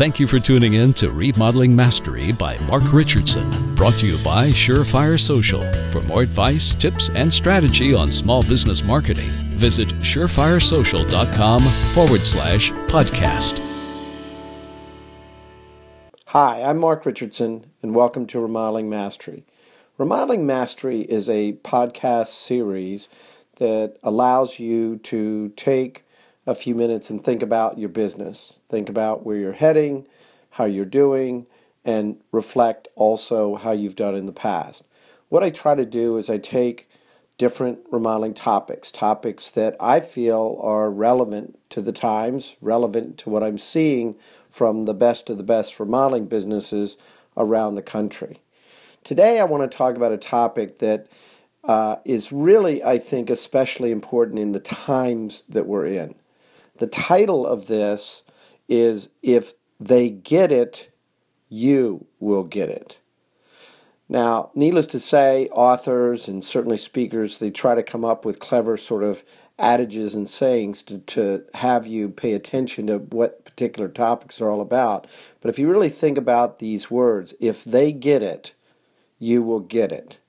Thank you for tuning in to Remodeling Mastery by Mark Richardson, brought to you by Surefire Social. For more advice, tips, and strategy on small business marketing, visit surefiresocial.com forward slash podcast. Hi, I'm Mark Richardson, and welcome to Remodeling Mastery. Remodeling Mastery is a podcast series that allows you to take a few minutes and think about your business. Think about where you're heading, how you're doing, and reflect also how you've done in the past. What I try to do is I take different remodeling topics, topics that I feel are relevant to the times, relevant to what I'm seeing from the best of the best remodeling businesses around the country. Today, I want to talk about a topic that uh, is really, I think, especially important in the times that we're in. The title of this is If They Get It, You Will Get It. Now, needless to say, authors and certainly speakers, they try to come up with clever sort of adages and sayings to, to have you pay attention to what particular topics are all about. But if you really think about these words, if they get it, you will get it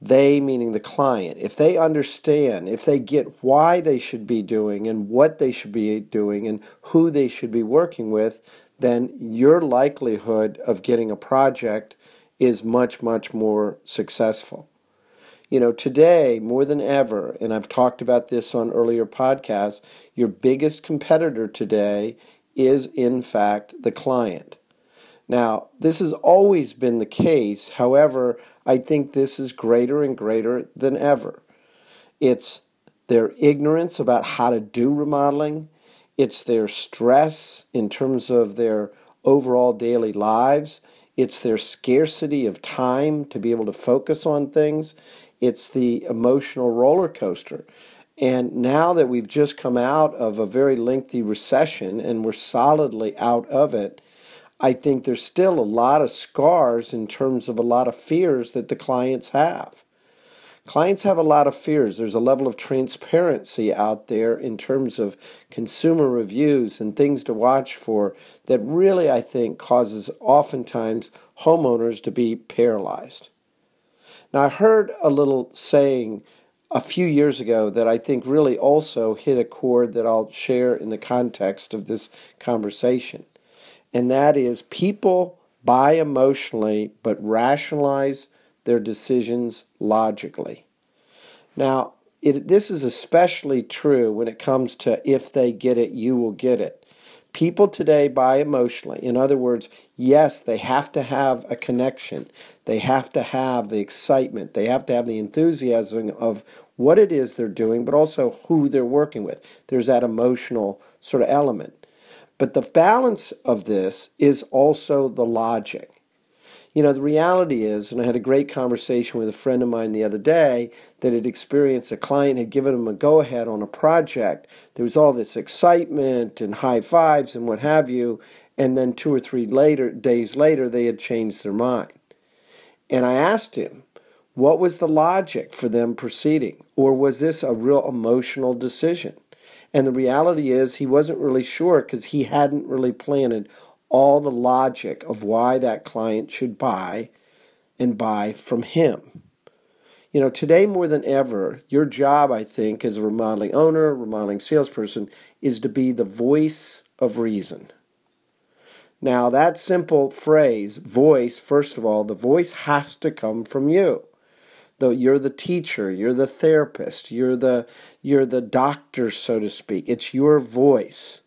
they meaning the client, if they understand, if they get why they should be doing and what they should be doing and who they should be working with, then your likelihood of getting a project is much, much more successful. You know, today, more than ever, and I've talked about this on earlier podcasts, your biggest competitor today is, in fact, the client. Now, this has always been the case. However, I think this is greater and greater than ever. It's their ignorance about how to do remodeling, it's their stress in terms of their overall daily lives, it's their scarcity of time to be able to focus on things, it's the emotional roller coaster. And now that we've just come out of a very lengthy recession and we're solidly out of it, I think there's still a lot of scars in terms of a lot of fears that the clients have. Clients have a lot of fears. There's a level of transparency out there in terms of consumer reviews and things to watch for that really, I think, causes oftentimes homeowners to be paralyzed. Now, I heard a little saying a few years ago that I think really also hit a chord that I'll share in the context of this conversation and that is people buy emotionally but rationalize their decisions logically. Now, it, this is especially true when it comes to if they get it, you will get it. People today buy emotionally. In other words, yes, they have to have a connection. They have to have the excitement. They have to have the enthusiasm of what it is they're doing, but also who they're working with. There's that emotional sort of element. But the balance of this is also the logic. You know, the reality is, and I had a great conversation with a friend of mine the other day that had experienced a client had given him a go ahead on a project. There was all this excitement and high fives and what have you, and then two or three later days later they had changed their mind. And I asked him, what was the logic for them proceeding? Or was this a real emotional decision? And the reality is, he wasn't really sure because he hadn't really planted all the logic of why that client should buy and buy from him. You know, today more than ever, your job, I think, as a remodeling owner, remodeling salesperson, is to be the voice of reason. Now, that simple phrase, voice, first of all, the voice has to come from you though you're the teacher, you're the therapist, you're the you're the doctor, so to speak. It's your voice.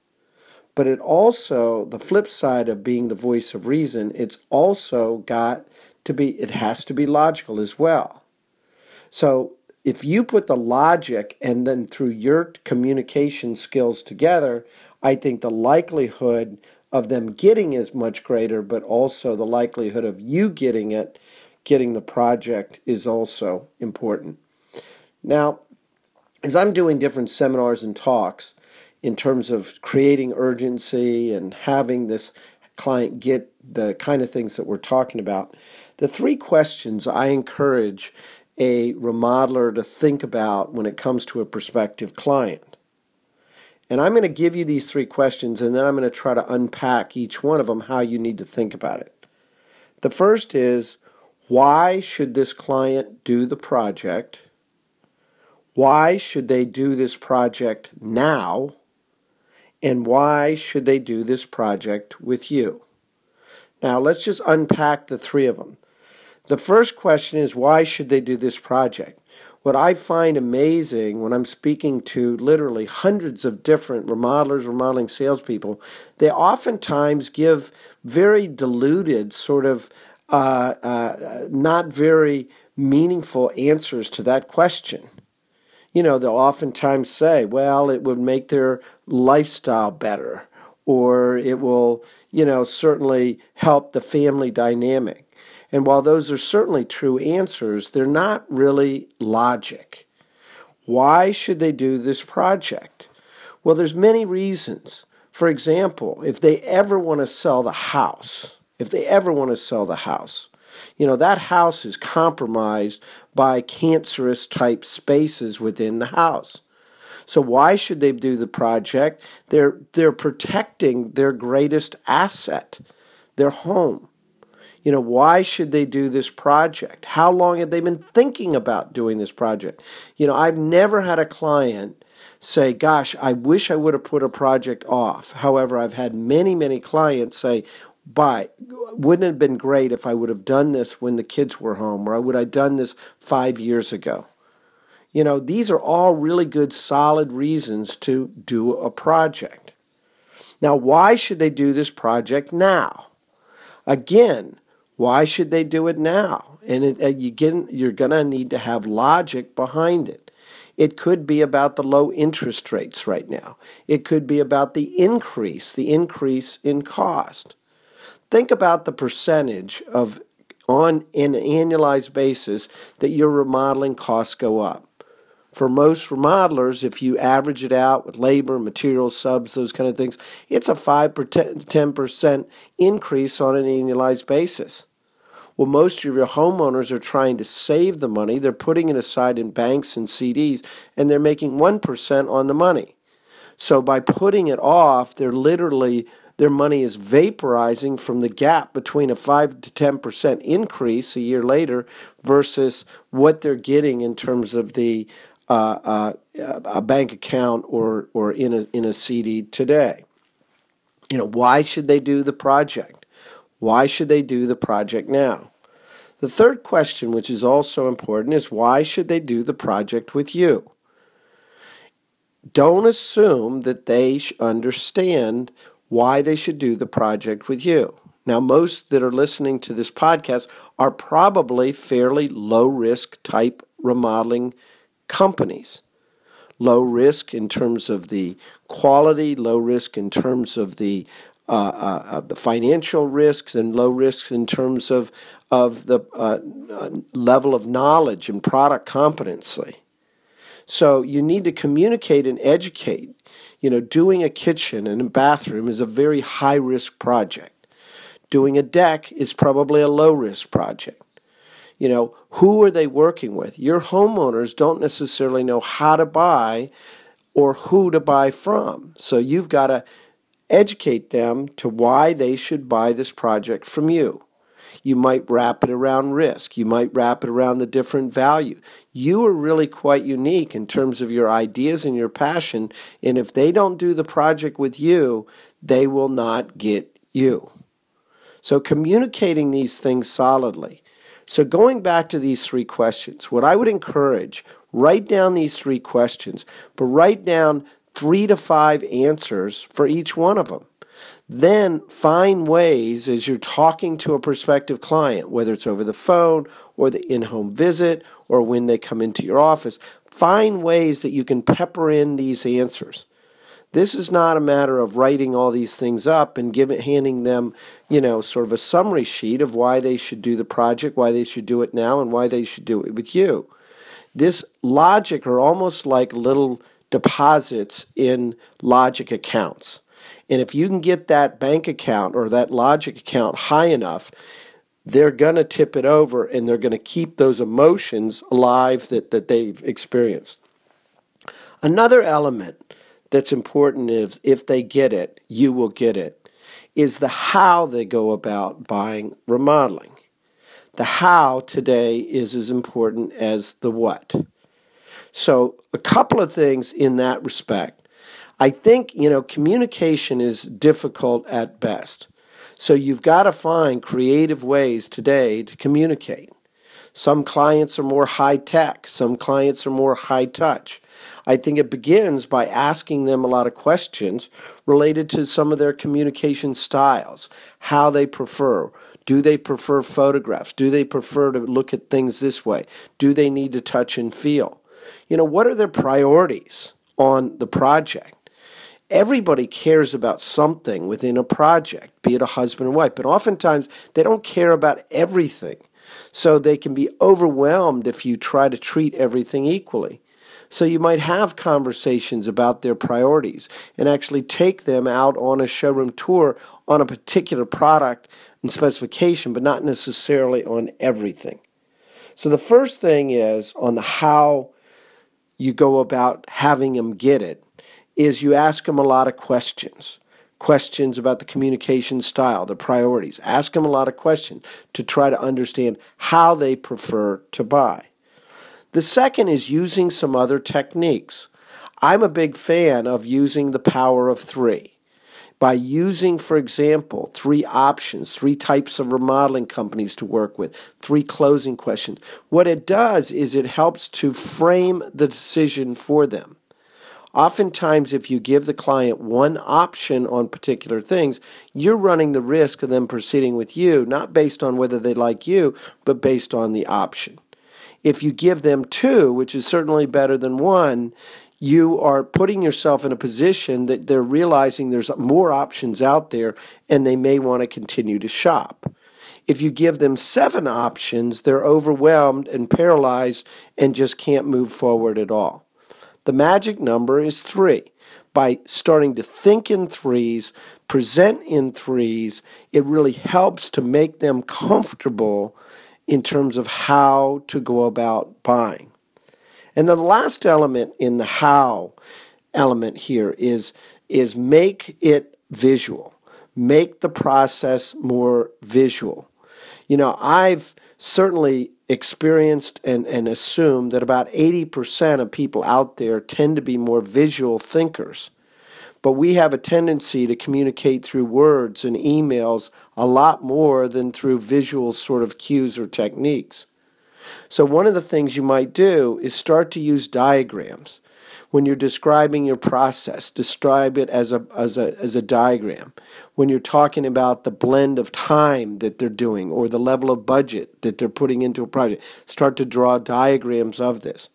But it also, the flip side of being the voice of reason, it's also got to be, it has to be logical as well. So if you put the logic and then through your communication skills together, I think the likelihood of them getting is much greater, but also the likelihood of you getting it getting the project is also important. Now, as I'm doing different seminars and talks in terms of creating urgency and having this client get the kind of things that we're talking about, the three questions I encourage a remodeler to think about when it comes to a prospective client. And I'm going to give you these three questions and then I'm going to try to unpack each one of them how you need to think about it. The first is why should this client do the project? Why should they do this project now? And why should they do this project with you? Now, let's just unpack the three of them. The first question is why should they do this project? What I find amazing when I'm speaking to literally hundreds of different remodelers, remodeling salespeople, they oftentimes give very diluted, sort of uh, uh, not very meaningful answers to that question. You know, they'll oftentimes say, well, it would make their lifestyle better, or it will, you know, certainly help the family dynamic. And while those are certainly true answers, they're not really logic. Why should they do this project? Well, there's many reasons. For example, if they ever want to sell the house, if they ever want to sell the house, you know, that house is compromised by cancerous type spaces within the house. So why should they do the project? They're they're protecting their greatest asset, their home. You know, why should they do this project? How long have they been thinking about doing this project? You know, I've never had a client say, Gosh, I wish I would have put a project off. However, I've had many, many clients say, By, wouldn't it have been great if I would have done this when the kids were home, or would I have done this five years ago? You know, these are all really good, solid reasons to do a project. Now, why should they do this project now? Again, why should they do it now? And it, uh, you get, you're going to need to have logic behind it. It could be about the low interest rates right now. It could be about the increase, the increase in cost. Think about the percentage of on an annualized basis that your remodeling costs go up for most remodelers, if you average it out with labor, materials, subs, those kind of things, it's a 5 to 10% increase on an annualized basis. Well, most of your homeowners are trying to save the money. They're putting it aside in banks and CDs, and they're making 1% on the money. So by putting it off, they're literally their money is vaporizing from the gap between a 5 to 10% increase a year later versus what they're getting in terms of the uh, uh, a bank account or or in a in a CD today. You know, why should they do the project? Why should they do the project now? The third question, which is also important, is why should they do the project with you? Don't assume that they understand why they should do the project with you. Now, most that are listening to this podcast are probably fairly low risk type remodeling companies. Low risk in terms of the quality, low risk in terms of the uh, uh, uh the financial risks, and low risks in terms of of the uh, uh, level of knowledge and product competency. So you need to communicate and educate. You know, doing a kitchen and a bathroom is a very high risk project. Doing a deck is probably a low risk project. You know, who are they working with? Your homeowners don't necessarily know how to buy or who to buy from. So you've got to educate them to why they should buy this project from you. You might wrap it around risk. You might wrap it around the different value. You are really quite unique in terms of your ideas and your passion. And if they don't do the project with you, they will not get you. So communicating these things solidly. So, going back to these three questions, what I would encourage, write down these three questions, but write down three to five answers for each one of them. Then find ways as you're talking to a prospective client, whether it's over the phone or the in home visit or when they come into your office, find ways that you can pepper in these answers. This is not a matter of writing all these things up and giving, handing them, you know, sort of a summary sheet of why they should do the project, why they should do it now, and why they should do it with you. This logic are almost like little deposits in logic accounts. And if you can get that bank account or that logic account high enough, they're going to tip it over and they're going to keep those emotions alive that, that they've experienced. Another element that's important is if they get it, you will get it, is the how they go about buying remodeling. The how today is as important as the what. So, a couple of things in that respect. I think, you know, communication is difficult at best. So, you've got to find creative ways today to communicate. Some clients are more high tech, some clients are more high touch. I think it begins by asking them a lot of questions related to some of their communication styles, how they prefer. Do they prefer photographs? Do they prefer to look at things this way? Do they need to touch and feel? You know, what are their priorities on the project? Everybody cares about something within a project, be it a husband and wife, but oftentimes they don't care about everything. So they can be overwhelmed if you try to treat everything equally. So you might have conversations about their priorities and actually take them out on a showroom tour on a particular product and specification, but not necessarily on everything. So the first thing is on the how you go about having them get it is you ask them a lot of questions questions about the communication style, the priorities. Ask them a lot of questions to try to understand how they prefer to buy. The second is using some other techniques. I'm a big fan of using the power of three. By using, for example, three options, three types of remodeling companies to work with, three closing questions, what it does is it helps to frame the decision for them. Oftentimes, if you give the client one option on particular things, you're running the risk of them proceeding with you, not based on whether they like you, but based on the option. If you give them two, which is certainly better than one, you are putting yourself in a position that they're realizing there's more options out there and they may want to continue to shop. If you give them seven options, they're overwhelmed and paralyzed and just can't move forward at all. The magic number is three. By starting to think in threes, present in threes, it really helps to make them comfortable in terms of how to go about buying. And the last element in the how element here is, is make it visual, make the process more visual. You know, I've certainly experienced and, and assumed that about 80% of people out there tend to be more visual thinkers. But we have a tendency to communicate through words and emails a lot more than through visual sort of cues or techniques. So, one of the things you might do is start to use diagrams when you're describing your process, describe it as a, as a, as a diagram. When you're talking about the blend of time that they're doing or the level of budget that they're putting into a project, start to draw diagrams of this.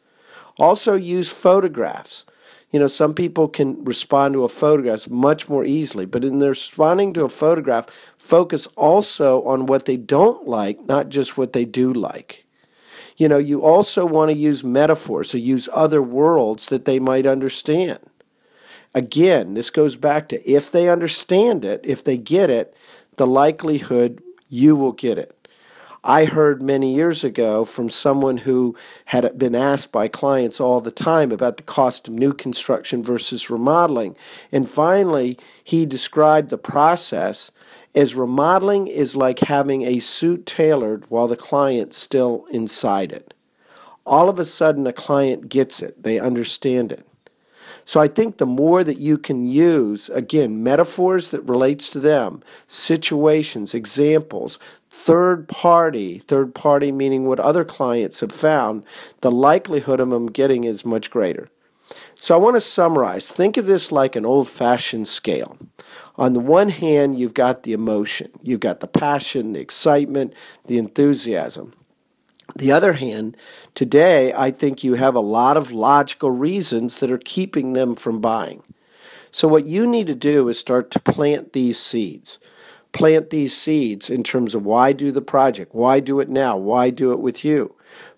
Also, use photographs. You know, some people can respond to a photograph much more easily, but in their responding to a photograph, focus also on what they don't like, not just what they do like. You know, you also want to use metaphors, so use other worlds that they might understand. Again, this goes back to if they understand it, if they get it, the likelihood you will get it. I heard many years ago from someone who had been asked by clients all the time about the cost of new construction versus remodeling. And finally, he described the process as remodeling is like having a suit tailored while the client's still inside it. All of a sudden, a client gets it, they understand it. So I think the more that you can use, again, metaphors that relates to them, situations, examples, third party, third party meaning what other clients have found, the likelihood of them getting is much greater. So I want to summarize. Think of this like an old fashioned scale. On the one hand, you've got the emotion, you've got the passion, the excitement, the enthusiasm. The other hand, today I think you have a lot of logical reasons that are keeping them from buying. So, what you need to do is start to plant these seeds. Plant these seeds in terms of why do the project? Why do it now? Why do it with you?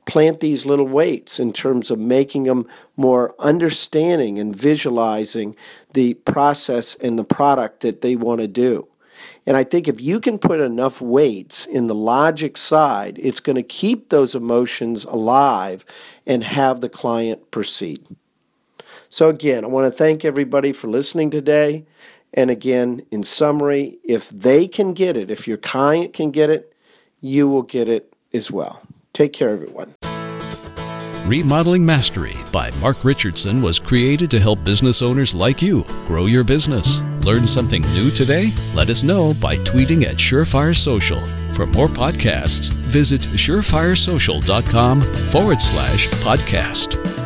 Plant these little weights in terms of making them more understanding and visualizing the process and the product that they want to do. And I think if you can put enough weights in the logic side, it's going to keep those emotions alive and have the client proceed. So, again, I want to thank everybody for listening today. And again, in summary, if they can get it, if your client can get it, you will get it as well. Take care, everyone. Remodeling Mastery by Mark Richardson was created to help business owners like you grow your business. Learn something new today? Let us know by tweeting at Surefire Social. For more podcasts, visit surefiresocial.com forward slash podcast.